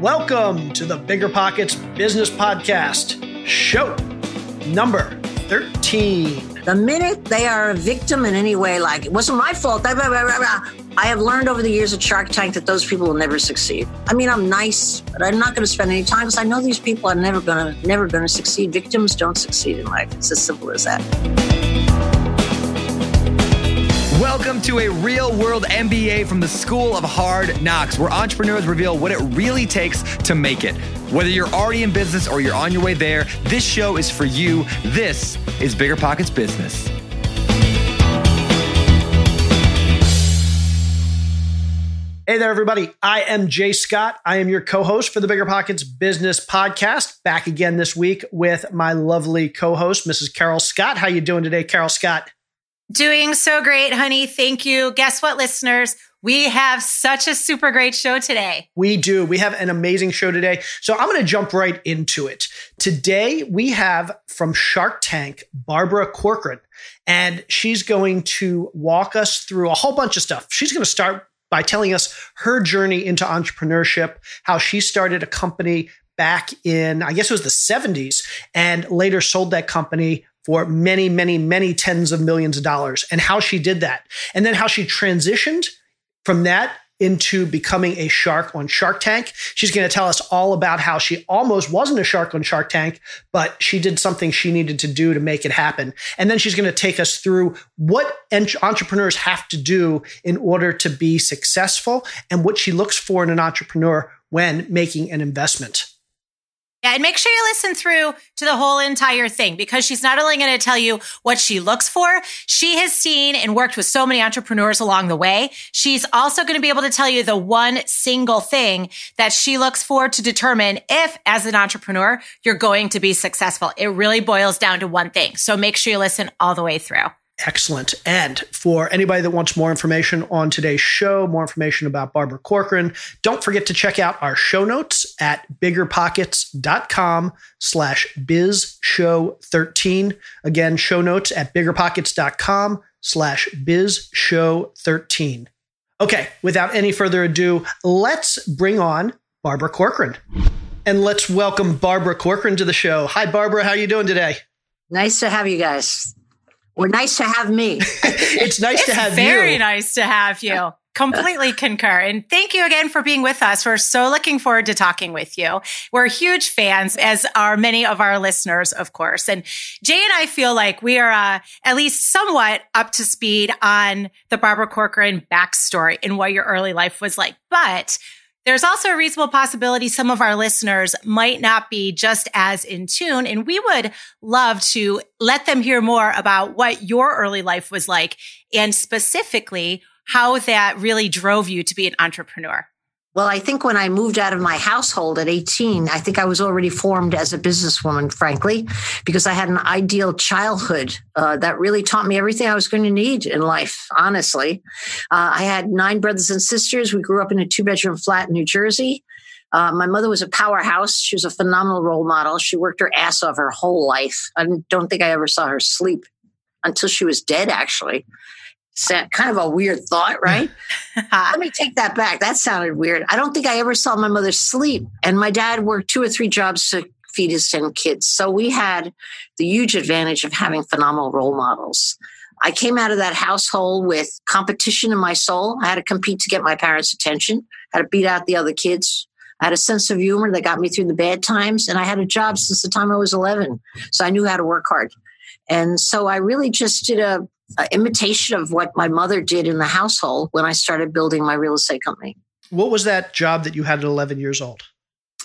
Welcome to the Bigger Pockets Business Podcast, show number 13. The minute they are a victim in any way, like it wasn't my fault, blah, blah, blah, I have learned over the years at Shark Tank that those people will never succeed. I mean, I'm nice, but I'm not going to spend any time because I know these people are never going to never going to succeed. Victims don't succeed in life. It's as simple as that. Welcome to a real world MBA from the School of Hard Knocks, where entrepreneurs reveal what it really takes to make it. Whether you're already in business or you're on your way there, this show is for you. This is Bigger Pockets Business. Hey there, everybody. I am Jay Scott. I am your co host for the Bigger Pockets Business Podcast. Back again this week with my lovely co host, Mrs. Carol Scott. How you doing today, Carol Scott? Doing so great, honey. Thank you. Guess what, listeners? We have such a super great show today. We do. We have an amazing show today. So I'm going to jump right into it. Today, we have from Shark Tank, Barbara Corcoran, and she's going to walk us through a whole bunch of stuff. She's going to start by telling us her journey into entrepreneurship, how she started a company back in, I guess it was the 70s, and later sold that company for many, many, many tens of millions of dollars and how she did that. And then how she transitioned from that into becoming a shark on Shark Tank. She's going to tell us all about how she almost wasn't a shark on Shark Tank, but she did something she needed to do to make it happen. And then she's going to take us through what entrepreneurs have to do in order to be successful and what she looks for in an entrepreneur when making an investment. Yeah, and make sure you listen through to the whole entire thing because she's not only going to tell you what she looks for, she has seen and worked with so many entrepreneurs along the way. She's also going to be able to tell you the one single thing that she looks for to determine if, as an entrepreneur, you're going to be successful. It really boils down to one thing. So make sure you listen all the way through. Excellent. And for anybody that wants more information on today's show, more information about Barbara Corcoran, don't forget to check out our show notes at biggerpockets.com slash biz show 13. Again, show notes at biggerpockets.com slash biz show 13. Okay, without any further ado, let's bring on Barbara Corcoran. And let's welcome Barbara Corcoran to the show. Hi, Barbara. How are you doing today? Nice to have you guys. Or nice to have me. it's nice it's to have very you. Very nice to have you. Completely concur. And thank you again for being with us. We're so looking forward to talking with you. We're huge fans, as are many of our listeners, of course. And Jay and I feel like we are uh, at least somewhat up to speed on the Barbara Corcoran backstory and what your early life was like. But there's also a reasonable possibility some of our listeners might not be just as in tune. And we would love to let them hear more about what your early life was like and specifically how that really drove you to be an entrepreneur. Well, I think when I moved out of my household at 18, I think I was already formed as a businesswoman, frankly, because I had an ideal childhood uh, that really taught me everything I was going to need in life, honestly. Uh, I had nine brothers and sisters. We grew up in a two bedroom flat in New Jersey. Uh, my mother was a powerhouse. She was a phenomenal role model. She worked her ass off her whole life. I don't think I ever saw her sleep until she was dead, actually kind of a weird thought, right? Let me take that back. That sounded weird. I don't think I ever saw my mother sleep. And my dad worked two or three jobs to feed his 10 kids. So we had the huge advantage of having phenomenal role models. I came out of that household with competition in my soul. I had to compete to get my parents' attention, I had to beat out the other kids. I had a sense of humor that got me through the bad times, and I had a job since the time I was 11. So I knew how to work hard. And so I really just did a, a imitation of what my mother did in the household when I started building my real estate company. What was that job that you had at 11 years old?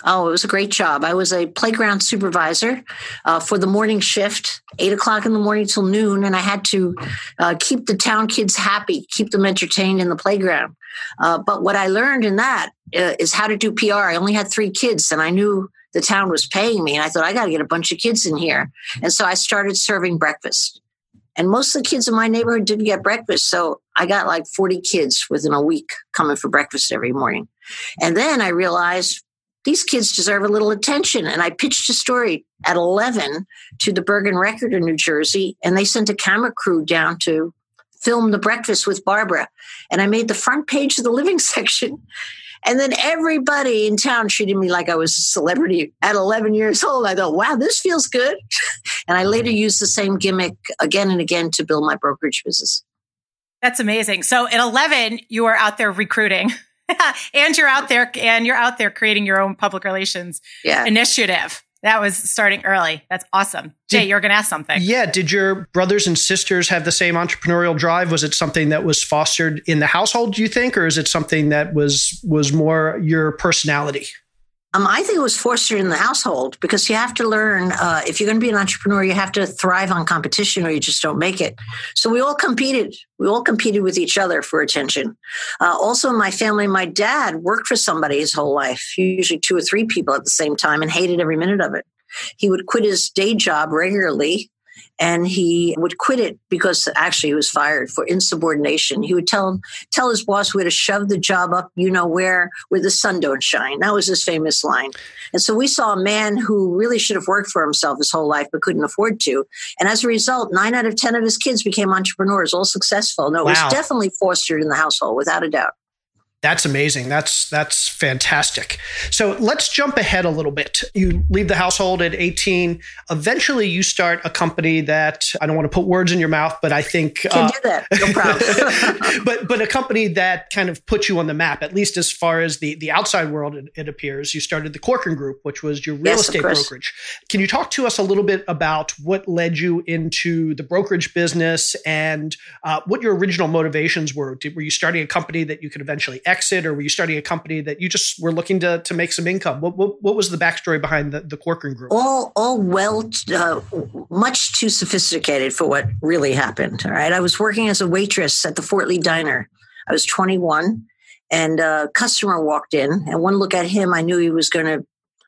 Oh, it was a great job. I was a playground supervisor uh, for the morning shift, eight o'clock in the morning till noon, and I had to uh, keep the town kids happy, keep them entertained in the playground. Uh, but what I learned in that uh, is how to do PR. I only had three kids, and I knew the town was paying me, and I thought I got to get a bunch of kids in here, and so I started serving breakfast. And most of the kids in my neighborhood didn't get breakfast. So I got like 40 kids within a week coming for breakfast every morning. And then I realized these kids deserve a little attention. And I pitched a story at 11 to the Bergen Record in New Jersey, and they sent a camera crew down to film the breakfast with Barbara. And I made the front page of the living section. And then everybody in town treated me like I was a celebrity at 11 years old. I thought, wow, this feels good. and I later mm-hmm. used the same gimmick again and again to build my brokerage business. That's amazing. So at 11, you were out there recruiting. and you're out there and you're out there creating your own public relations yeah. initiative. That was starting early. That's awesome. Did, Jay, you're going to ask something. Yeah. Did your brothers and sisters have the same entrepreneurial drive? Was it something that was fostered in the household, do you think, or is it something that was was more your personality? Um, I think it was fostered in the household because you have to learn uh, if you're going to be an entrepreneur, you have to thrive on competition or you just don't make it. So we all competed. We all competed with each other for attention. Uh, also, in my family, my dad worked for somebody his whole life, usually two or three people at the same time, and hated every minute of it. He would quit his day job regularly and he would quit it because actually he was fired for insubordination. He would tell tell his boss "We where to shove the job up, you know where, where the sun don't shine. That was his famous line. And so we saw a man who really should have worked for himself his whole life but couldn't afford to. And as a result, nine out of ten of his kids became entrepreneurs, all successful. No, it was definitely fostered in the household, without a doubt. That's amazing. That's that's fantastic. So let's jump ahead a little bit. You leave the household at 18. Eventually, you start a company that I don't want to put words in your mouth, but I think can uh, do that. No problem. but but a company that kind of puts you on the map, at least as far as the the outside world it, it appears. You started the Corcoran Group, which was your real yes, estate brokerage. Can you talk to us a little bit about what led you into the brokerage business and uh, what your original motivations were? Did, were you starting a company that you could eventually exit? Exit, or were you starting a company that you just were looking to to make some income? What what, what was the backstory behind the, the Corcoran Group? All all well, uh, much too sophisticated for what really happened. All right, I was working as a waitress at the Fort Lee Diner. I was 21, and a customer walked in, and one look at him, I knew he was going to.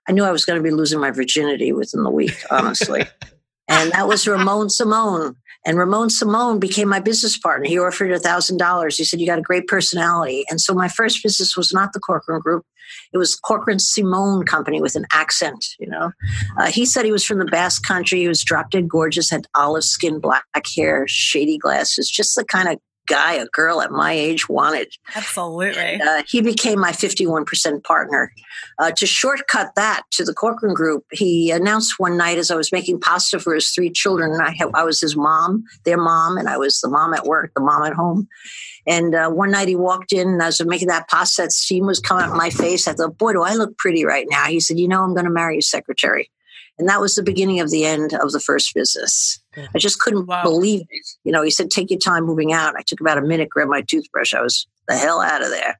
I knew I was going to be losing my virginity within the week, honestly. and that was Ramon Simone. And Ramon Simone became my business partner. He offered a thousand dollars. He said, "You got a great personality." And so my first business was not the Corcoran Group; it was Corcoran Simone Company with an accent. You know, uh, he said he was from the Basque Country. He was drop dead gorgeous, had olive skin, black hair, shady glasses, just the kind of guy a girl at my age wanted. Absolutely. And, uh, he became my 51% partner. Uh, to shortcut that to the Corcoran Group, he announced one night as I was making pasta for his three children, I, I was his mom, their mom, and I was the mom at work, the mom at home. And uh, one night he walked in and I was making that pasta, that steam was coming out my face. I thought, boy, do I look pretty right now. He said, you know, I'm going to marry your secretary. And that was the beginning of the end of the first business. I just couldn't wow. believe it. You know, he said, take your time moving out. I took about a minute, grabbed my toothbrush. I was the hell out of there.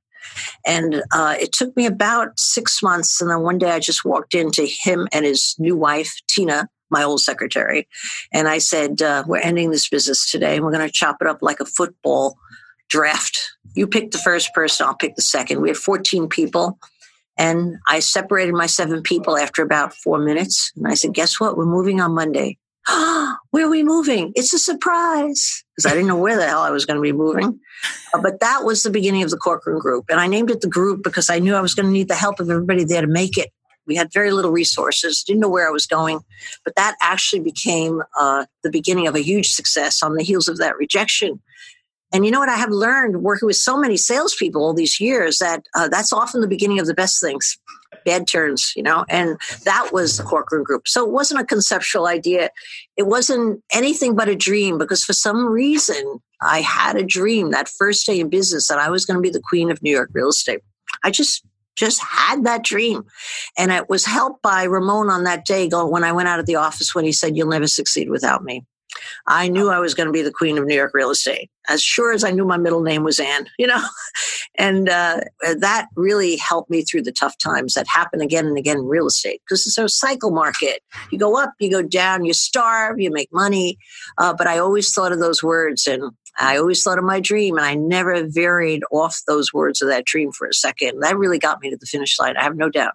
And uh, it took me about six months. And then one day I just walked into him and his new wife, Tina, my old secretary. And I said, uh, We're ending this business today. We're going to chop it up like a football draft. You pick the first person, I'll pick the second. We had 14 people. And I separated my seven people after about four minutes. And I said, Guess what? We're moving on Monday. where are we moving? It's a surprise. Because I didn't know where the hell I was going to be moving. Uh, but that was the beginning of the Corcoran Group. And I named it the group because I knew I was going to need the help of everybody there to make it. We had very little resources, didn't know where I was going. But that actually became uh, the beginning of a huge success on the heels of that rejection. And you know what I have learned working with so many salespeople all these years that uh, that's often the beginning of the best things. Bad turns, you know, and that was the Corcoran Group. So it wasn't a conceptual idea. It wasn't anything but a dream because for some reason I had a dream that first day in business that I was going to be the queen of New York real estate. I just just had that dream. And it was helped by Ramon on that day when I went out of the office when he said, You'll never succeed without me. I knew I was going to be the queen of New York real estate, as sure as I knew my middle name was Anne, you know? And uh, that really helped me through the tough times that happen again and again in real estate because it's a cycle market. You go up, you go down, you starve, you make money. Uh, but I always thought of those words and I always thought of my dream and I never varied off those words of that dream for a second. That really got me to the finish line. I have no doubt.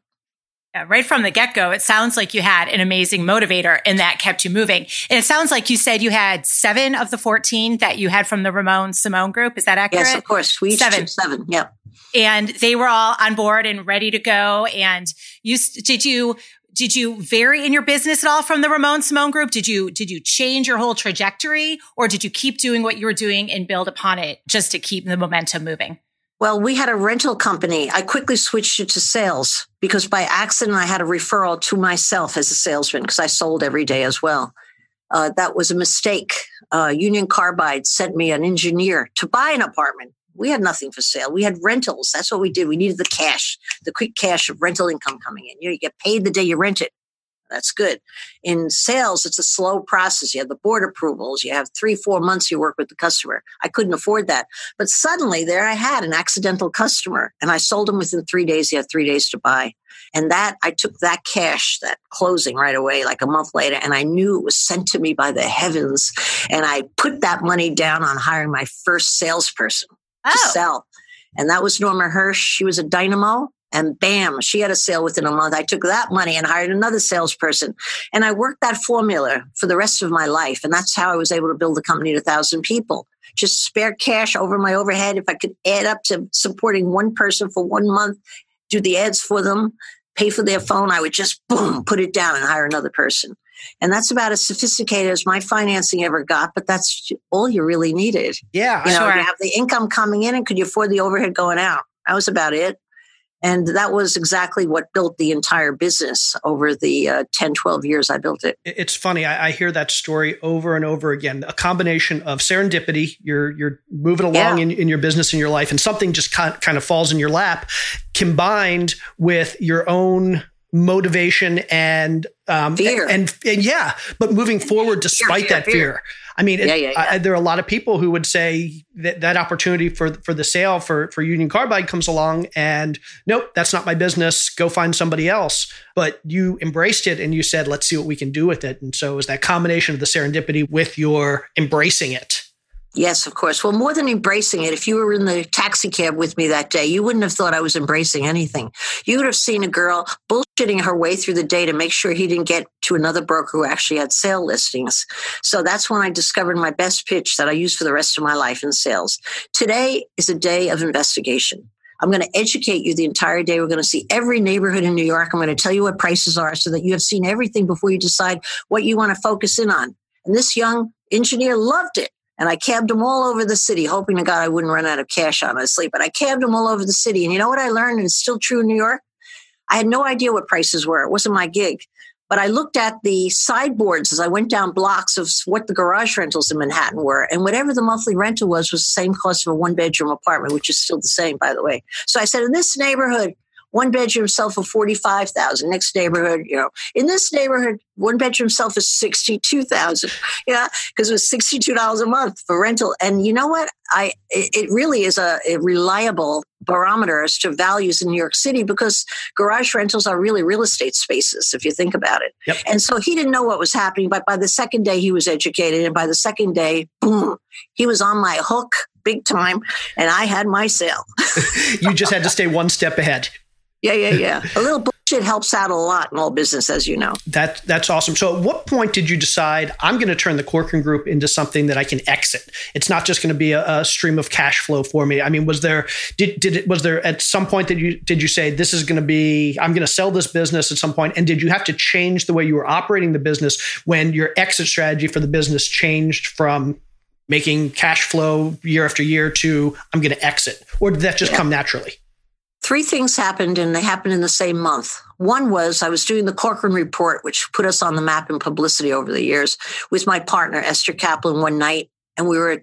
Yeah, right from the get go, it sounds like you had an amazing motivator and that kept you moving. And it sounds like you said you had seven of the 14 that you had from the Ramon Simone group. Is that accurate? Yes, of course. We seven. seven. Yeah. And they were all on board and ready to go. And you, did you, did you vary in your business at all from the Ramon Simone group? Did you, did you change your whole trajectory or did you keep doing what you were doing and build upon it just to keep the momentum moving? Well, we had a rental company. I quickly switched it to sales because by accident I had a referral to myself as a salesman because I sold every day as well. Uh, that was a mistake. Uh, Union Carbide sent me an engineer to buy an apartment. We had nothing for sale. We had rentals. That's what we did. We needed the cash, the quick cash of rental income coming in. You, know, you get paid the day you rent it. That's good. In sales, it's a slow process. You have the board approvals. You have three, four months you work with the customer. I couldn't afford that. But suddenly there I had an accidental customer and I sold him within three days. He had three days to buy. And that I took that cash, that closing right away, like a month later, and I knew it was sent to me by the heavens. And I put that money down on hiring my first salesperson oh. to sell. And that was Norma Hirsch. She was a dynamo. And bam, she had a sale within a month. I took that money and hired another salesperson. And I worked that formula for the rest of my life. And that's how I was able to build a company to a thousand people. Just spare cash over my overhead. If I could add up to supporting one person for one month, do the ads for them, pay for their phone, I would just boom, put it down and hire another person. And that's about as sophisticated as my financing ever got, but that's all you really needed. Yeah. You know, sure. you have the income coming in and could you afford the overhead going out? That was about it. And that was exactly what built the entire business over the uh, 10, 12 years I built it. It's funny. I, I, hear that story over and over again. A combination of serendipity, you're, you're moving along yeah. in, in your business and your life, and something just kind, kind of falls in your lap, combined with your own motivation and um, fear. And, and, and yeah, but moving forward despite fear, fear, that fear. I mean, yeah, yeah, yeah. I, there are a lot of people who would say that that opportunity for for the sale for for Union Carbide comes along, and nope, that's not my business. Go find somebody else. But you embraced it and you said, let's see what we can do with it. And so it was that combination of the serendipity with your embracing it. Yes, of course. Well, more than embracing it, if you were in the taxi cab with me that day, you wouldn't have thought I was embracing anything. You would have seen a girl bullshitting her way through the day to make sure he didn't get to another broker who actually had sale listings. So that's when I discovered my best pitch that I use for the rest of my life in sales. Today is a day of investigation. I'm going to educate you the entire day. We're going to see every neighborhood in New York. I'm going to tell you what prices are so that you have seen everything before you decide what you want to focus in on. And this young engineer loved it. And I cabbed them all over the city, hoping to God I wouldn't run out of cash, on my sleep. But I cabbed them all over the city. And you know what I learned? And it's still true in New York? I had no idea what prices were. It wasn't my gig. But I looked at the sideboards as I went down blocks of what the garage rentals in Manhattan were. And whatever the monthly rental was, was the same cost of a one bedroom apartment, which is still the same, by the way. So I said, in this neighborhood, one bedroom self for 45,000. Next neighborhood, you know, in this neighborhood, one bedroom self is 62,000. Yeah. Cause it was $62 a month for rental. And you know what? I, it really is a, a reliable barometer as to values in New York City because garage rentals are really real estate spaces, if you think about it. Yep. And so he didn't know what was happening, but by the second day he was educated. And by the second day, boom, he was on my hook big time and I had my sale. you just had to stay one step ahead. Yeah, yeah, yeah. A little bullshit helps out a lot in all business, as you know. That that's awesome. So, at what point did you decide I'm going to turn the Corcoran Group into something that I can exit? It's not just going to be a, a, stream of cash flow for me. I mean, was there did did it was there at some point that you did you say this is going to be I'm going to sell this business at some point? And did you have to change the way you were operating the business when your exit strategy for the business changed from making cash flow year after year to I'm going to exit, or did that just yeah. come naturally? Three things happened and they happened in the same month. One was I was doing the Corcoran report, which put us on the map in publicity over the years with my partner, Esther Kaplan, one night. And we were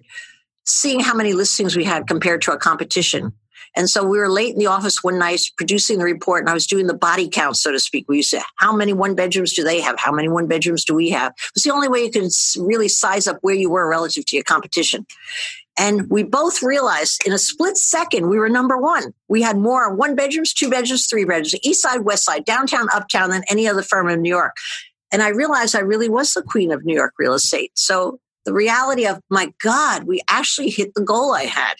seeing how many listings we had compared to our competition. And so we were late in the office one night producing the report, and I was doing the body count, so to speak. We used to, how many one bedrooms do they have? How many one bedrooms do we have? It was the only way you could really size up where you were relative to your competition. And we both realized in a split second, we were number one. We had more one bedrooms, two bedrooms, three bedrooms, east side, west side, downtown, uptown than any other firm in New York. And I realized I really was the queen of New York real estate. So the reality of, my God, we actually hit the goal I had.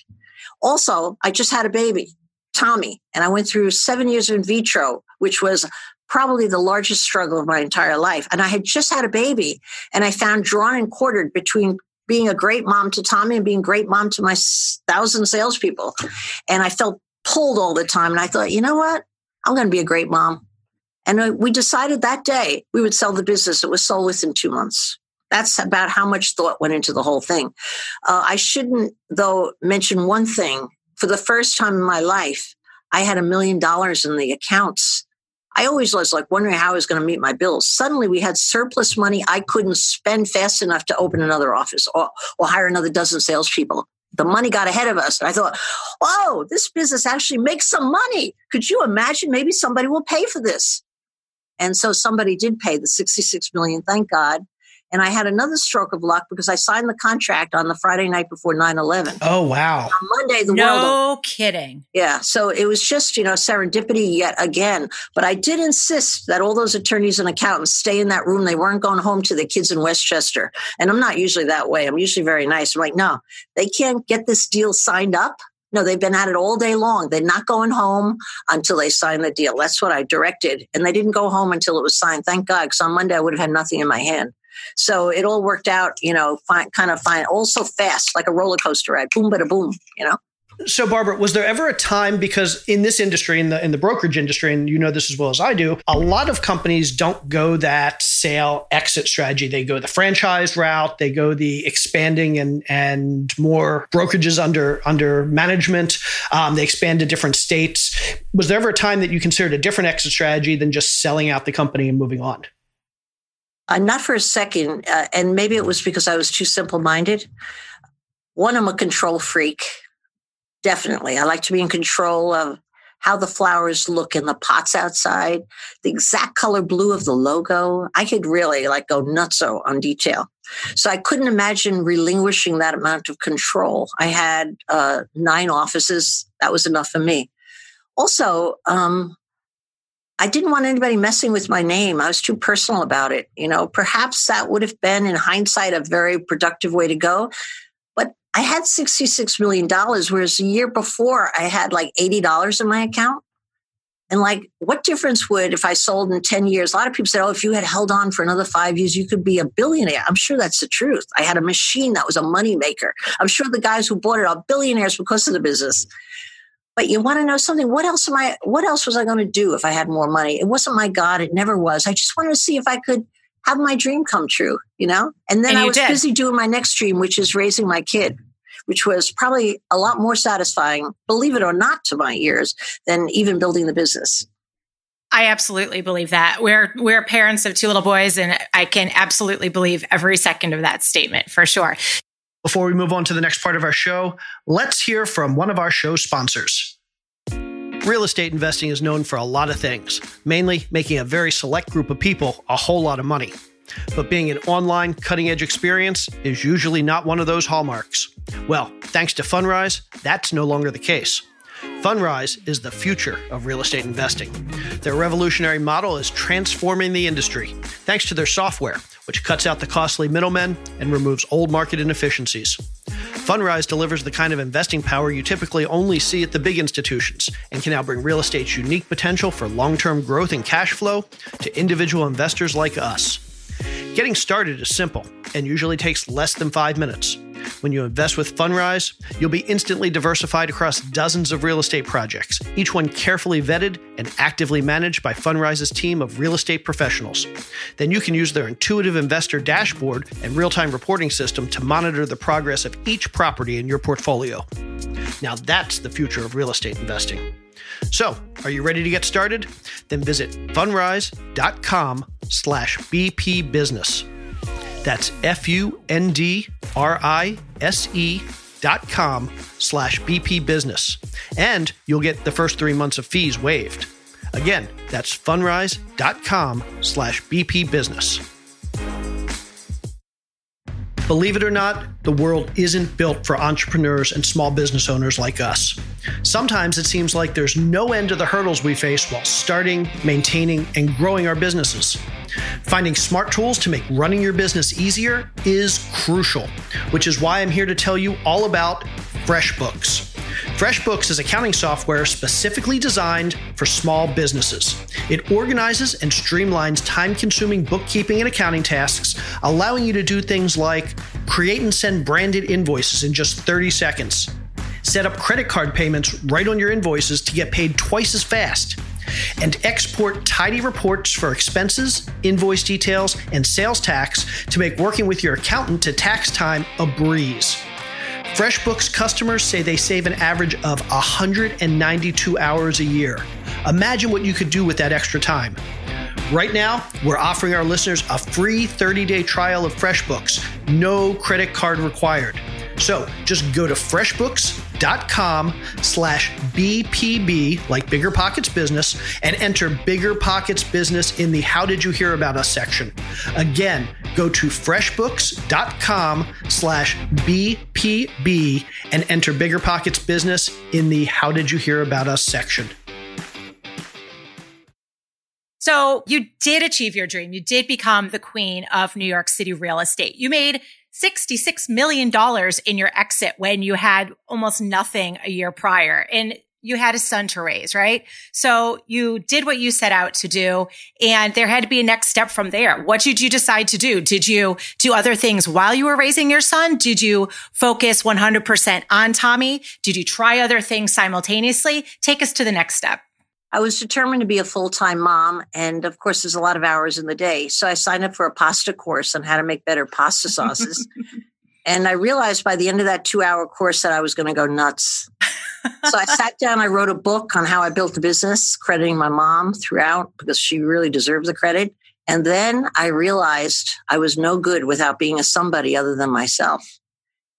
Also, I just had a baby, Tommy, and I went through seven years in vitro, which was probably the largest struggle of my entire life. And I had just had a baby, and I found drawn and quartered between being a great mom to Tommy and being great mom to my thousand salespeople. And I felt pulled all the time. And I thought, you know what? I'm going to be a great mom. And we decided that day we would sell the business. It was sold within two months. That's about how much thought went into the whole thing. Uh, I shouldn't, though, mention one thing. For the first time in my life, I had a million dollars in the accounts. I always was like wondering how I was going to meet my bills. Suddenly, we had surplus money I couldn't spend fast enough to open another office or, or hire another dozen salespeople. The money got ahead of us. And I thought, oh, this business actually makes some money. Could you imagine? Maybe somebody will pay for this. And so somebody did pay the 66 million, thank God. And I had another stroke of luck because I signed the contract on the Friday night before 9 11. Oh, wow. On Monday, the no world. No kidding. Yeah. So it was just, you know, serendipity yet again. But I did insist that all those attorneys and accountants stay in that room. They weren't going home to the kids in Westchester. And I'm not usually that way. I'm usually very nice. I'm like, no, they can't get this deal signed up. No, they've been at it all day long. They're not going home until they sign the deal. That's what I directed. And they didn't go home until it was signed. Thank God, because on Monday I would have had nothing in my hand. So it all worked out, you know, fine, kind of fine, also fast, like a roller coaster ride, boom, bada boom, you know. So, Barbara, was there ever a time because in this industry, in the in the brokerage industry, and you know this as well as I do, a lot of companies don't go that sale exit strategy. They go the franchise route. They go the expanding and and more brokerages under under management. Um, they expand to different states. Was there ever a time that you considered a different exit strategy than just selling out the company and moving on? Uh, not for a second. Uh, and maybe it was because I was too simple minded. One, I'm a control freak. Definitely. I like to be in control of how the flowers look in the pots outside, the exact color blue of the logo. I could really like go nutso on detail. So I couldn't imagine relinquishing that amount of control. I had uh, nine offices. That was enough for me. Also, um, I didn't want anybody messing with my name. I was too personal about it. You know, perhaps that would have been in hindsight a very productive way to go. But I had $66 million, whereas a year before I had like $80 in my account. And like, what difference would if I sold in 10 years? A lot of people said, oh, if you had held on for another five years, you could be a billionaire. I'm sure that's the truth. I had a machine that was a moneymaker. I'm sure the guys who bought it are billionaires because of the business. But you want to know something? What else am I? What else was I going to do if I had more money? It wasn't my God. It never was. I just wanted to see if I could have my dream come true. You know. And then and I was did. busy doing my next dream, which is raising my kid, which was probably a lot more satisfying, believe it or not, to my ears than even building the business. I absolutely believe that. We're we're parents of two little boys, and I can absolutely believe every second of that statement for sure. Before we move on to the next part of our show, let's hear from one of our show sponsors. Real estate investing is known for a lot of things, mainly making a very select group of people a whole lot of money. But being an online, cutting edge experience is usually not one of those hallmarks. Well, thanks to Fundrise, that's no longer the case. Fundrise is the future of real estate investing. Their revolutionary model is transforming the industry thanks to their software, which cuts out the costly middlemen and removes old market inefficiencies. Fundrise delivers the kind of investing power you typically only see at the big institutions and can now bring real estate's unique potential for long term growth and cash flow to individual investors like us. Getting started is simple and usually takes less than five minutes. When you invest with Fundrise, you'll be instantly diversified across dozens of real estate projects, each one carefully vetted and actively managed by Fundrise's team of real estate professionals. Then you can use their intuitive investor dashboard and real time reporting system to monitor the progress of each property in your portfolio. Now that's the future of real estate investing. So, are you ready to get started? Then visit fundrise.com slash BP business. That's F U N D R I S E dot com slash BP business. And you'll get the first three months of fees waived. Again, that's fundrise.com slash BP business. Believe it or not, the world isn't built for entrepreneurs and small business owners like us. Sometimes it seems like there's no end to the hurdles we face while starting, maintaining, and growing our businesses. Finding smart tools to make running your business easier is crucial, which is why I'm here to tell you all about FreshBooks. FreshBooks is accounting software specifically designed for small businesses. It organizes and streamlines time consuming bookkeeping and accounting tasks, allowing you to do things like create and send branded invoices in just 30 seconds, set up credit card payments right on your invoices to get paid twice as fast, and export tidy reports for expenses, invoice details, and sales tax to make working with your accountant to tax time a breeze. FreshBooks customers say they save an average of 192 hours a year. Imagine what you could do with that extra time. Right now, we're offering our listeners a free 30 day trial of FreshBooks, no credit card required. So just go to freshbooks.com slash BPB, like Bigger Pockets Business, and enter Bigger Pockets Business in the How Did You Hear About Us section. Again, go to freshbooks.com slash BPB and enter Bigger Pockets Business in the How Did You Hear About Us section. So you did achieve your dream. You did become the queen of New York City real estate. You made $66 million in your exit when you had almost nothing a year prior. And you had a son to raise, right? So you did what you set out to do and there had to be a next step from there. What did you decide to do? Did you do other things while you were raising your son? Did you focus 100% on Tommy? Did you try other things simultaneously? Take us to the next step. I was determined to be a full time mom. And of course, there's a lot of hours in the day. So I signed up for a pasta course on how to make better pasta sauces. and I realized by the end of that two hour course that I was going to go nuts. so I sat down, I wrote a book on how I built the business, crediting my mom throughout because she really deserves the credit. And then I realized I was no good without being a somebody other than myself.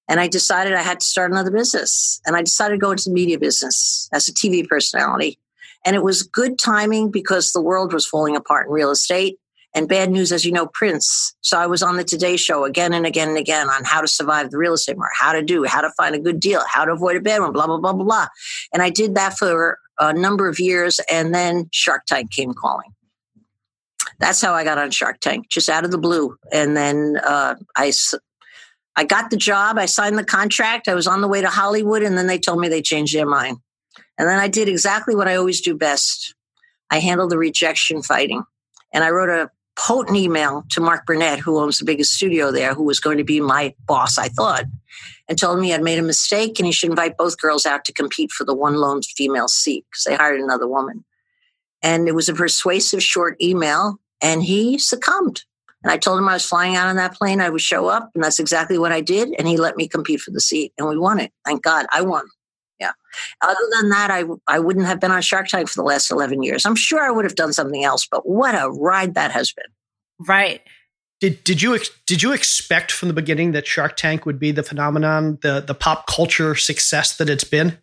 And I decided I had to start another business. And I decided to go into the media business as a TV personality. And it was good timing because the world was falling apart in real estate and bad news, as you know, Prince. So I was on the Today Show again and again and again on how to survive the real estate market, how to do, how to find a good deal, how to avoid a bad one, blah, blah, blah, blah. And I did that for a number of years. And then Shark Tank came calling. That's how I got on Shark Tank, just out of the blue. And then uh, I, I got the job. I signed the contract. I was on the way to Hollywood. And then they told me they changed their mind. And then I did exactly what I always do best. I handled the rejection fighting. And I wrote a potent email to Mark Burnett, who owns the biggest studio there, who was going to be my boss, I thought, and told me I'd made a mistake and he should invite both girls out to compete for the one lone female seat because they hired another woman. And it was a persuasive short email, and he succumbed. And I told him I was flying out on that plane, I would show up, and that's exactly what I did. And he let me compete for the seat, and we won it. Thank God I won. Yeah. Other than that, I, I wouldn't have been on Shark Tank for the last 11 years. I'm sure I would have done something else, but what a ride that has been. Right. Did, did you did you expect from the beginning that Shark Tank would be the phenomenon, the the pop culture success that it's been?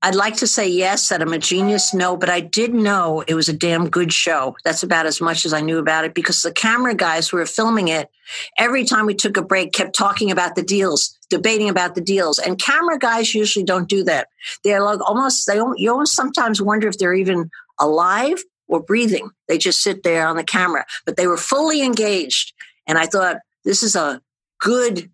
I'd like to say yes, that I'm a genius. No, but I did know it was a damn good show. That's about as much as I knew about it because the camera guys who were filming it, every time we took a break, kept talking about the deals, debating about the deals. And camera guys usually don't do that. They're like almost, they you almost sometimes wonder if they're even alive or breathing. They just sit there on the camera, but they were fully engaged. And I thought, this is a good,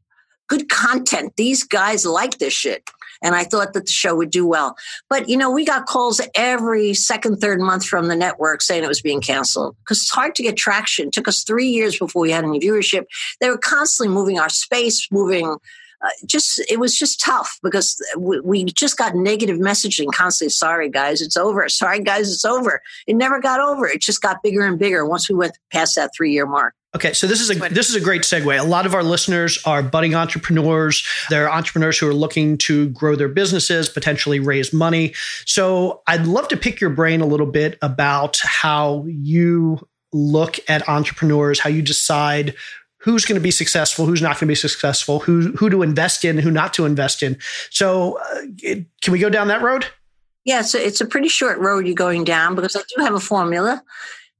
good content. These guys like this shit. And I thought that the show would do well. But, you know, we got calls every second, third month from the network saying it was being canceled because it's hard to get traction. It took us three years before we had any viewership. They were constantly moving our space, moving uh, just it was just tough because we, we, just got negative messaging constantly. Sorry, guys, it's over. Sorry, guys, it's over. It never got over. It just got bigger and bigger once we went past that three year mark. Okay, so this is a this is a great segue. A lot of our listeners are budding entrepreneurs. They're entrepreneurs who are looking to grow their businesses, potentially raise money. So I'd love to pick your brain a little bit about how you look at entrepreneurs, how you decide who's going to be successful, who's not going to be successful, who who to invest in, who not to invest in. So, uh, can we go down that road? Yeah, so it's a pretty short road you're going down because I do have a formula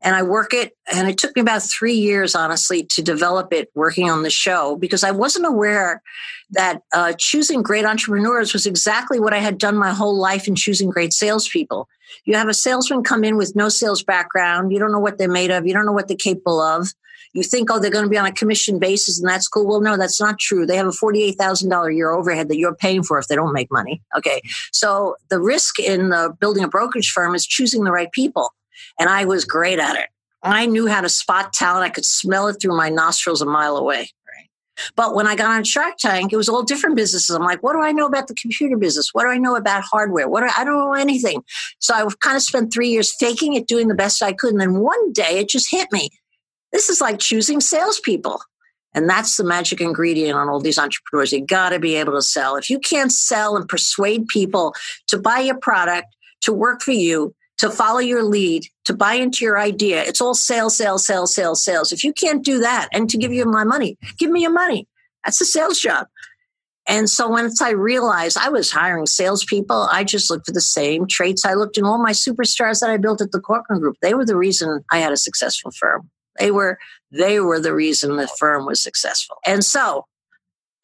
and I work it. And it took me about three years, honestly, to develop it working on the show because I wasn't aware that uh, choosing great entrepreneurs was exactly what I had done my whole life in choosing great salespeople. You have a salesman come in with no sales background. You don't know what they're made of. You don't know what they're capable of. You think, oh, they're going to be on a commission basis and that's cool. Well, no, that's not true. They have a $48,000 a year overhead that you're paying for if they don't make money. Okay. So the risk in building a brokerage firm is choosing the right people. And I was great at it. I knew how to spot talent. I could smell it through my nostrils a mile away. But when I got on Shark Tank, it was all different businesses. I'm like, what do I know about the computer business? What do I know about hardware? What do I, I don't know anything. So I kind of spent three years faking it, doing the best I could. And then one day it just hit me. This is like choosing salespeople. And that's the magic ingredient on all these entrepreneurs. You got to be able to sell. If you can't sell and persuade people to buy your product, to work for you, to follow your lead, to buy into your idea. It's all sales, sales, sales, sales, sales. If you can't do that and to give you my money, give me your money. That's a sales job. And so once I realized I was hiring salespeople, I just looked for the same traits I looked in all my superstars that I built at the Corcoran Group. They were the reason I had a successful firm. They were they were the reason the firm was successful. And so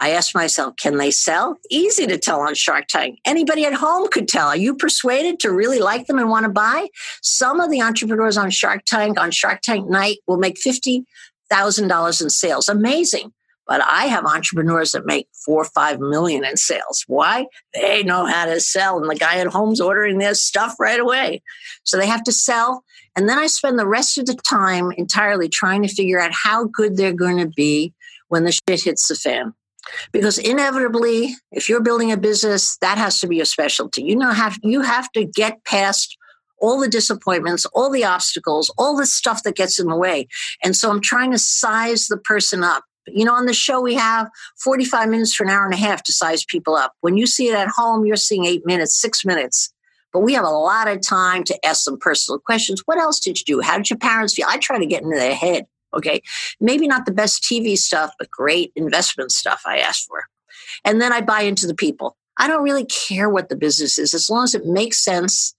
I asked myself, can they sell? Easy to tell on Shark Tank. Anybody at home could tell. Are you persuaded to really like them and want to buy? Some of the entrepreneurs on Shark Tank, on Shark Tank night, will make $50,000 in sales. Amazing. But I have entrepreneurs that make four or five million in sales. Why? They know how to sell. And the guy at home's ordering their stuff right away. So they have to sell. And then I spend the rest of the time entirely trying to figure out how good they're going to be when the shit hits the fan because inevitably if you're building a business that has to be a specialty. You know have you have to get past all the disappointments all the obstacles all the stuff that gets in the way. And so i'm trying to size the person up. You know on the show we have 45 minutes for an hour and a half to size people up. When you see it at home you're seeing eight minutes six minutes. But we have a lot of time to ask some personal questions. What else did you do? How did your parents feel? I try to get into their head Okay. Maybe not the best TV stuff, but great investment stuff I asked for. And then I buy into the people. I don't really care what the business is as long as it makes sense,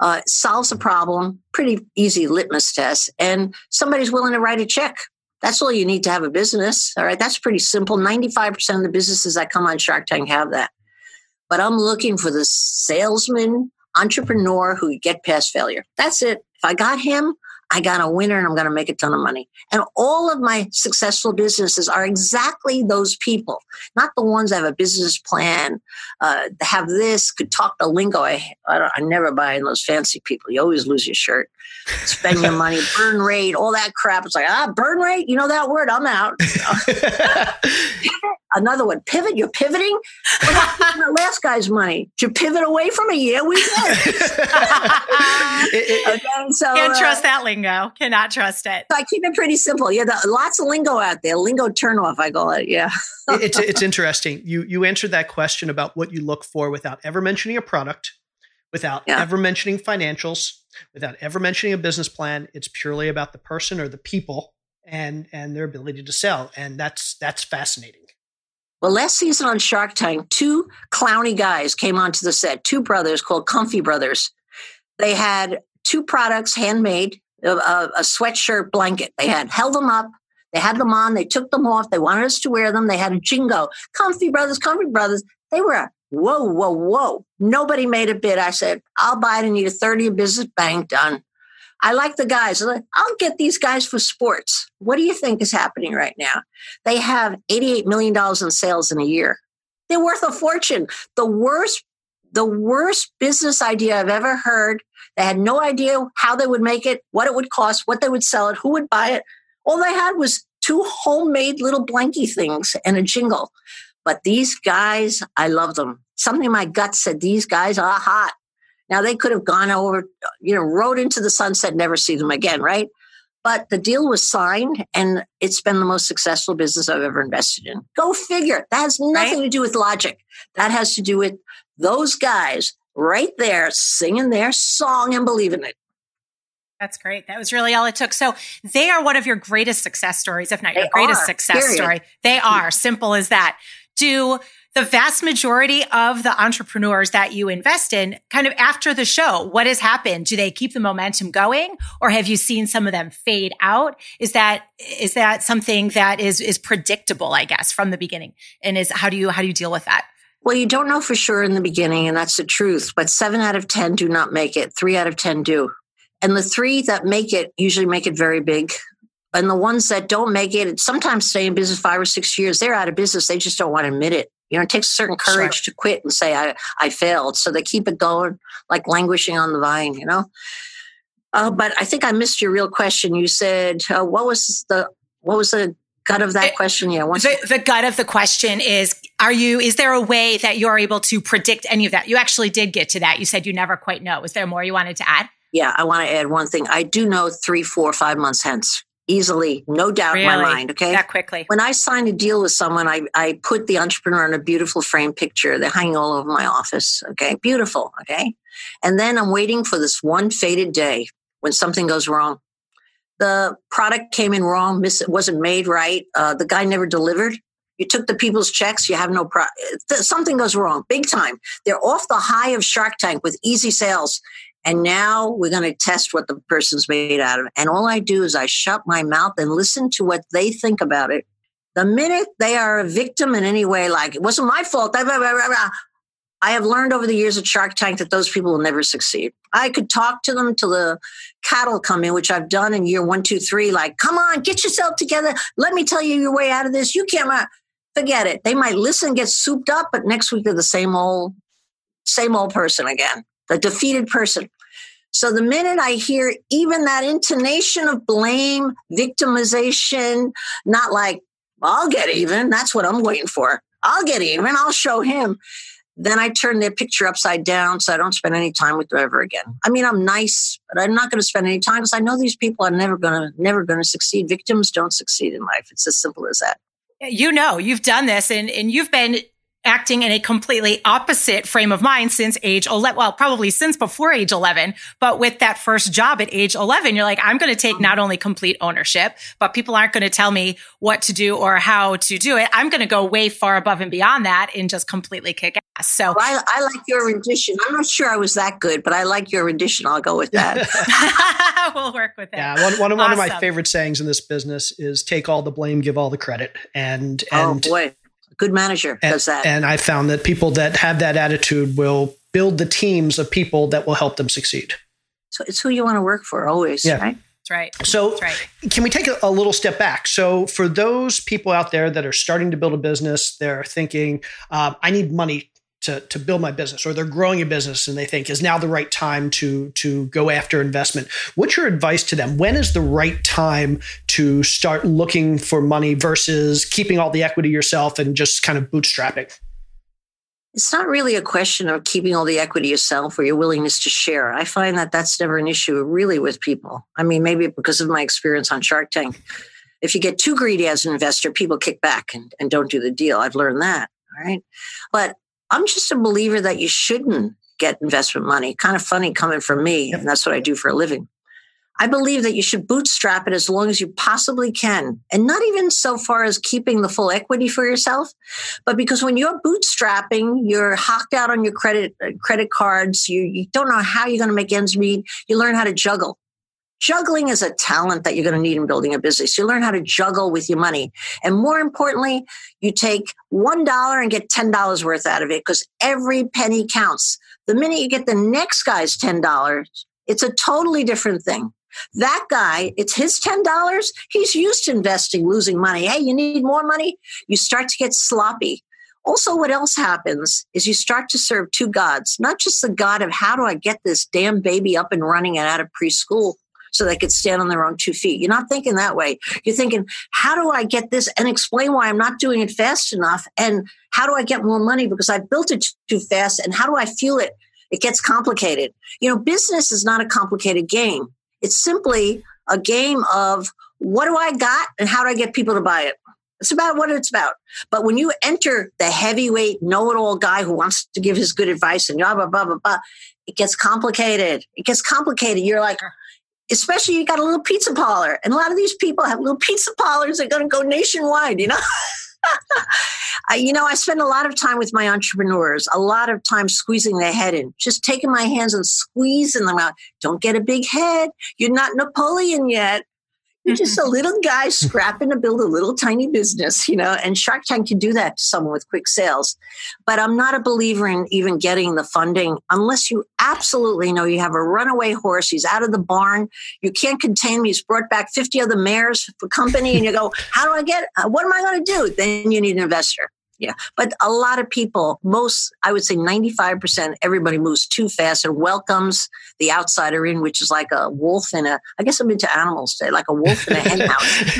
uh, solves a problem, pretty easy litmus test, and somebody's willing to write a check. That's all you need to have a business. All right. That's pretty simple. 95% of the businesses that come on Shark Tank have that. But I'm looking for the salesman, entrepreneur who get past failure. That's it. If I got him, I got a winner and I'm going to make a ton of money. And all of my successful businesses are exactly those people, not the ones that have a business plan, uh, have this, could talk the lingo. I, I, I never buy in those fancy people. You always lose your shirt, spend your money, burn rate, all that crap. It's like, ah, burn rate, you know that word, I'm out. Another one, pivot. You're pivoting. the last guy's money. Did you pivot away from a year? We did. okay, so can't uh, trust that lingo. Cannot trust it. So I keep it pretty simple. Yeah, the, lots of lingo out there. Lingo turnoff, I call it. Yeah. it's it's interesting. You you answered that question about what you look for without ever mentioning a product, without yeah. ever mentioning financials, without ever mentioning a business plan. It's purely about the person or the people and and their ability to sell, and that's that's fascinating. Well, last season on Shark Tank, two clowny guys came onto the set, two brothers called Comfy Brothers. They had two products handmade, a, a sweatshirt blanket. They had held them up. They had them on. They took them off. They wanted us to wear them. They had a jingo. Comfy Brothers, Comfy Brothers. They were whoa, whoa, whoa. Nobody made a bid. I said, I'll buy it and need a 30 business bank done. I like the guys. I'll get these guys for sports. What do you think is happening right now? They have $88 million in sales in a year. They're worth a fortune. The worst, the worst business idea I've ever heard. They had no idea how they would make it, what it would cost, what they would sell it, who would buy it. All they had was two homemade little blanky things and a jingle. But these guys, I love them. Something in my gut said, these guys are hot. Now they could have gone over, you know, rode into the sunset, never see them again, right? But the deal was signed and it's been the most successful business I've ever invested in. Go figure. That has nothing right? to do with logic. That has to do with those guys right there singing their song and believing it. That's great. That was really all it took. So they are one of your greatest success stories, if not they your greatest are, success period. story. They are simple as that. Do the vast majority of the entrepreneurs that you invest in kind of after the show, what has happened? Do they keep the momentum going or have you seen some of them fade out? Is that, is that something that is, is predictable, I guess, from the beginning? And is, how do you, how do you deal with that? Well, you don't know for sure in the beginning, and that's the truth, but seven out of 10 do not make it. Three out of 10 do. And the three that make it usually make it very big. And the ones that don't make it, sometimes stay in business five or six years, they're out of business. They just don't want to admit it. You know, it takes a certain courage sure. to quit and say, I, I failed. So they keep it going, like languishing on the vine, you know? Uh, but I think I missed your real question. You said, uh, what was the, what was the gut of that question? Yeah. The, the gut of the question is, are you, is there a way that you're able to predict any of that? You actually did get to that. You said you never quite know. Is there more you wanted to add? Yeah. I want to add one thing. I do know three, four, five months hence easily, no doubt really? in my mind. Okay. That quickly. When I sign a deal with someone, I, I put the entrepreneur in a beautiful frame picture. They're hanging all over my office. Okay. Beautiful. Okay. And then I'm waiting for this one fated day when something goes wrong. The product came in wrong, miss, it wasn't made right. Uh, the guy never delivered. You took the people's checks. You have no pro. Something goes wrong, big time. They're off the high of Shark Tank with easy sales, and now we're going to test what the person's made out of. And all I do is I shut my mouth and listen to what they think about it. The minute they are a victim in any way, like it wasn't my fault, I have learned over the years at Shark Tank that those people will never succeed. I could talk to them till the cattle come in, which I've done in year one, two, three. Like, come on, get yourself together. Let me tell you your way out of this. You can't. Forget it. They might listen, get souped up, but next week they're the same old, same old person again the defeated person. So the minute I hear even that intonation of blame, victimization, not like, I'll get even, that's what I'm waiting for. I'll get even, I'll show him. Then I turn their picture upside down so I don't spend any time with them ever again. I mean, I'm nice, but I'm not going to spend any time because I know these people are never going to, never going to succeed. Victims don't succeed in life. It's as simple as that. You know, you've done this and, and you've been acting in a completely opposite frame of mind since age 11. Well, probably since before age 11, but with that first job at age 11, you're like, I'm going to take not only complete ownership, but people aren't going to tell me what to do or how to do it. I'm going to go way far above and beyond that and just completely kick ass. So well, I, I, like your rendition. I'm not sure I was that good, but I like your rendition. I'll go with that. we'll work with it. Yeah. One, one, awesome. one of my favorite sayings in this business is take all the blame, give all the credit. And, oh, and, oh boy good manager and, does that. And I found that people that have that attitude will build the teams of people that will help them succeed. So it's who you want to work for always, yeah. right? That's right. So, That's right. can we take a, a, little step back? So, for those people out there that are starting to build a business, they're thinking, um, I need money to, to build my business or they're growing a business and they think is now the right time to to go after investment what's your advice to them when is the right time to start looking for money versus keeping all the equity yourself and just kind of bootstrapping it's not really a question of keeping all the equity yourself or your willingness to share. I find that that's never an issue really with people. I mean, maybe because of my experience on Shark Tank. If you get too greedy as an investor, people kick back and, and don't do the deal. I've learned that. All right. But I'm just a believer that you shouldn't get investment money. Kind of funny coming from me, yep. and that's what I do for a living. I believe that you should bootstrap it as long as you possibly can. And not even so far as keeping the full equity for yourself, but because when you're bootstrapping, you're hocked out on your credit uh, credit cards, you, you don't know how you're going to make ends meet, you learn how to juggle. Juggling is a talent that you're going to need in building a business. You learn how to juggle with your money. And more importantly, you take $1 and get $10 worth out of it because every penny counts. The minute you get the next guy's $10, it's a totally different thing. That guy, it's his $10. He's used to investing, losing money. Hey, you need more money? You start to get sloppy. Also, what else happens is you start to serve two gods, not just the God of how do I get this damn baby up and running and out of preschool, so they could stand on their own two feet. You're not thinking that way. You're thinking, how do I get this and explain why I'm not doing it fast enough? And how do I get more money because I built it too fast? And how do I feel it? It gets complicated. You know, business is not a complicated game. It's simply a game of what do I got and how do I get people to buy it? It's about what it's about. But when you enter the heavyweight know it all guy who wants to give his good advice and blah, blah, blah, blah, blah, it gets complicated. It gets complicated. You're like, especially you got a little pizza parlor. And a lot of these people have little pizza parlors that are going to go nationwide, you know? I, you know, I spend a lot of time with my entrepreneurs, a lot of time squeezing their head in, just taking my hands and squeezing them out. Don't get a big head. You're not Napoleon yet. You're just a little guy scrapping to build a little tiny business, you know, and Shark Tank can do that to someone with quick sales. But I'm not a believer in even getting the funding unless you absolutely know you have a runaway horse. He's out of the barn. You can't contain him. He's brought back 50 other mares for company. And you go, how do I get, uh, what am I going to do? Then you need an investor. Yeah. But a lot of people, most, I would say 95%, everybody moves too fast and welcomes the outsider in, which is like a wolf in a, I guess I'm into animals today, like a wolf in a hen house.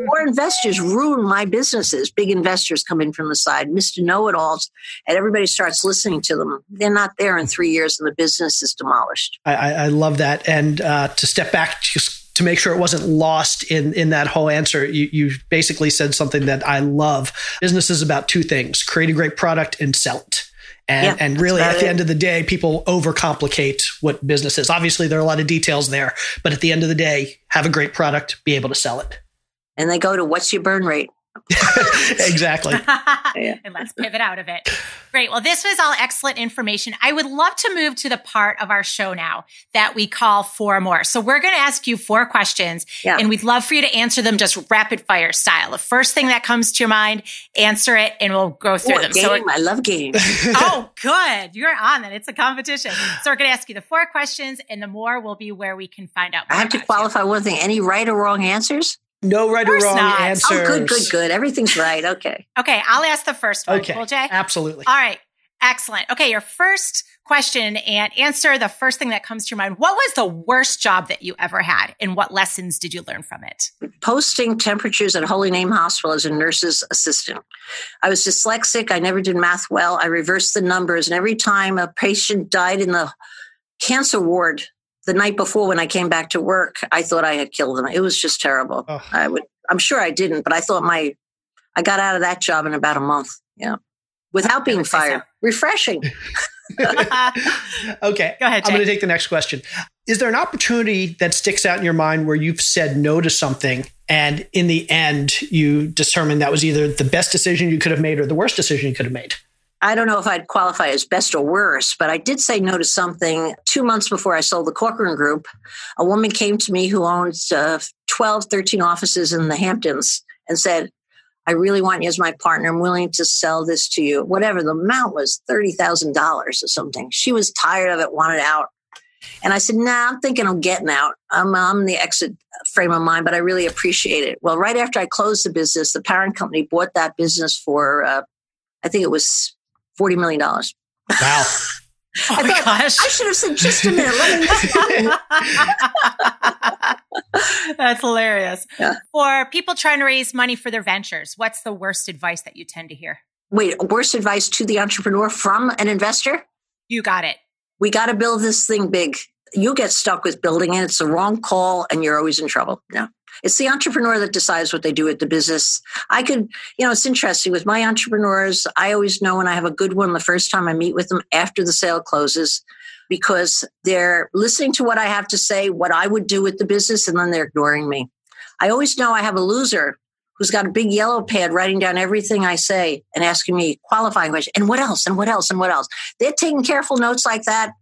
more investors ruin my businesses. Big investors come in from the side, Mr. Know It Alls, and everybody starts listening to them. They're not there in three years and the business is demolished. I, I love that. And uh, to step back just to make sure it wasn't lost in in that whole answer, you, you basically said something that I love. Business is about two things: create a great product and sell it. And, yeah, and really, at the it. end of the day, people overcomplicate what business is. Obviously, there are a lot of details there, but at the end of the day, have a great product, be able to sell it. And they go to what's your burn rate? exactly. and let's pivot out of it. Great. Well, this was all excellent information. I would love to move to the part of our show now that we call four more. So we're going to ask you four questions yeah. and we'd love for you to answer them just rapid fire style. The first thing that comes to your mind, answer it and we'll go through oh, them. Game. So I love games. oh, good. You're on that. It's a competition. So we're going to ask you the four questions and the more will be where we can find out. I have to qualify you. one thing. Any right or wrong answers? No right or wrong not. answers. Oh, good, good, good. Everything's right. Okay. okay, I'll ask the first one. Okay, cool, Jay? absolutely. All right, excellent. Okay, your first question and answer the first thing that comes to your mind. What was the worst job that you ever had, and what lessons did you learn from it? Posting temperatures at Holy Name Hospital as a nurse's assistant. I was dyslexic. I never did math well. I reversed the numbers, and every time a patient died in the cancer ward the night before when I came back to work, I thought I had killed them. It was just terrible. Oh. I would, I'm sure I didn't, but I thought my, I got out of that job in about a month. Yeah. Without being fired. Refreshing. okay. Go ahead. Jay. I'm going to take the next question. Is there an opportunity that sticks out in your mind where you've said no to something and in the end you determined that was either the best decision you could have made or the worst decision you could have made? I don't know if I'd qualify as best or worst, but I did say no to something two months before I sold the Corcoran Group. A woman came to me who owns uh, 12, 13 offices in the Hamptons and said, I really want you as my partner. I'm willing to sell this to you. Whatever the amount was, $30,000 or something. She was tired of it, wanted out. And I said, nah, I'm thinking of getting out. I'm, I'm the exit frame of mind, but I really appreciate it. Well, right after I closed the business, the parent company bought that business for, uh, I think it was $40 million. Wow. Oh I my thought, gosh. I should have said just a minute. That's hilarious. Yeah. For people trying to raise money for their ventures, what's the worst advice that you tend to hear? Wait, worst advice to the entrepreneur from an investor? You got it. We got to build this thing big. You get stuck with building it. It's the wrong call and you're always in trouble. No. It's the entrepreneur that decides what they do with the business. I could, you know, it's interesting with my entrepreneurs. I always know when I have a good one the first time I meet with them after the sale closes because they're listening to what I have to say, what I would do with the business, and then they're ignoring me. I always know I have a loser who's got a big yellow pad writing down everything I say and asking me qualifying questions. And what else? And what else? And what else? They're taking careful notes like that.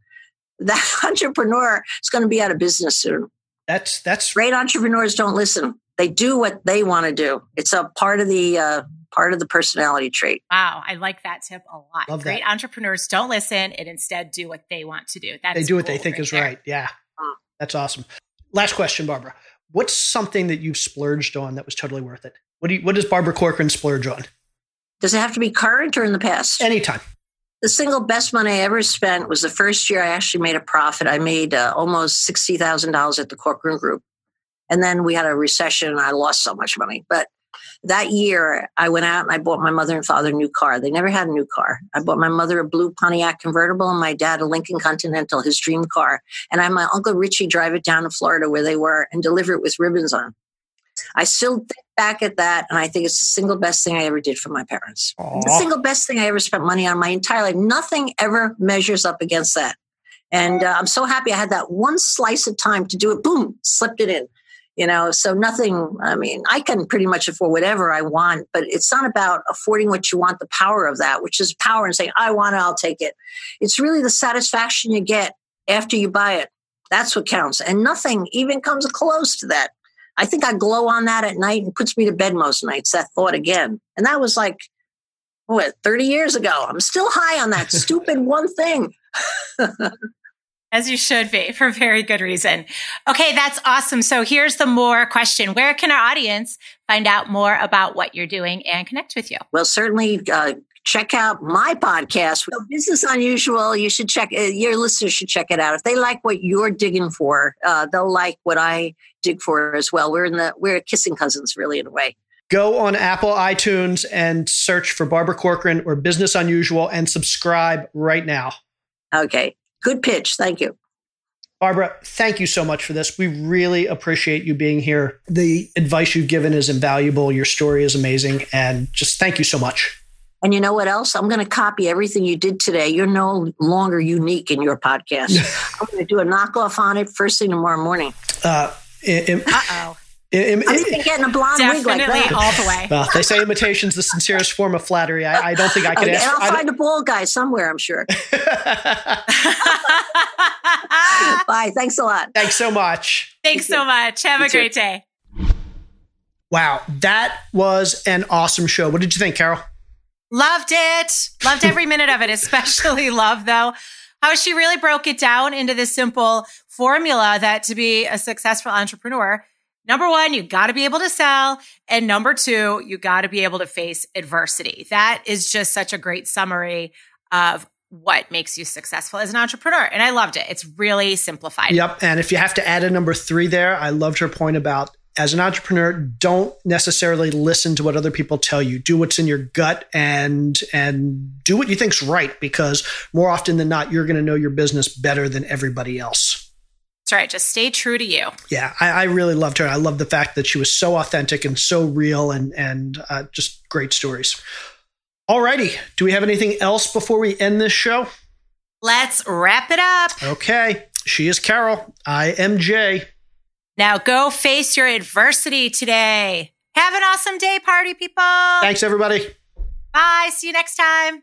That entrepreneur is going to be out of business soon. That's that's great. Entrepreneurs don't listen; they do what they want to do. It's a part of the uh, part of the personality trait. Wow, I like that tip a lot. Love great that. entrepreneurs don't listen and instead do what they want to do. That they do what they think right is there. right. Yeah, that's awesome. Last question, Barbara. What's something that you've splurged on that was totally worth it? What do you, what does Barbara Corcoran splurge on? Does it have to be current or in the past? Anytime The single best money I ever spent was the first year I actually made a profit. I made uh, almost $60,000 at the Corcoran Group. And then we had a recession and I lost so much money. But that year, I went out and I bought my mother and father a new car. They never had a new car. I bought my mother a blue Pontiac convertible and my dad a Lincoln Continental, his dream car. And I had my uncle Richie drive it down to Florida where they were and deliver it with ribbons on. I still think back at that and I think it's the single best thing I ever did for my parents. Aww. The single best thing I ever spent money on my entire life. Nothing ever measures up against that. And uh, I'm so happy I had that one slice of time to do it. Boom, slipped it in you know so nothing i mean i can pretty much afford whatever i want but it's not about affording what you want the power of that which is power and saying i want it i'll take it it's really the satisfaction you get after you buy it that's what counts and nothing even comes close to that i think i glow on that at night and puts me to bed most nights that thought again and that was like what 30 years ago i'm still high on that stupid one thing As you should be for very good reason. Okay, that's awesome. So here's the more question. Where can our audience find out more about what you're doing and connect with you? Well, certainly uh, check out my podcast, Business Unusual. You should check, uh, your listeners should check it out. If they like what you're digging for, uh, they'll like what I dig for as well. We're in the, we're kissing cousins really in a way. Go on Apple iTunes and search for Barbara Corcoran or Business Unusual and subscribe right now. Okay. Good pitch. Thank you. Barbara, thank you so much for this. We really appreciate you being here. The advice you've given is invaluable. Your story is amazing. And just thank you so much. And you know what else? I'm going to copy everything you did today. You're no longer unique in your podcast. I'm going to do a knockoff on it first thing tomorrow morning. Uh oh. I'm even getting a blonde Definitely wig like that. all the way. Well, they say imitation's the sincerest form of flattery. I, I don't think I could okay, ask. And I'll find a bald guy somewhere, I'm sure. Bye. Thanks a lot. Thanks so much. Thanks so much. Have you a great day. Wow, that was an awesome show. What did you think, Carol? Loved it. Loved every minute of it, especially love though how she really broke it down into this simple formula that to be a successful entrepreneur Number one, you got to be able to sell. And number two, you got to be able to face adversity. That is just such a great summary of what makes you successful as an entrepreneur. And I loved it. It's really simplified. Yep. And if you have to add a number three there, I loved her point about as an entrepreneur, don't necessarily listen to what other people tell you. Do what's in your gut and and do what you think's right because more often than not, you're going to know your business better than everybody else. That's right. Just stay true to you. Yeah, I, I, really loved her. I love the fact that she was so authentic and so real, and and uh, just great stories. Alrighty, do we have anything else before we end this show? Let's wrap it up. Okay, she is Carol. I am Jay. Now go face your adversity today. Have an awesome day, party people. Thanks, everybody. Bye. See you next time.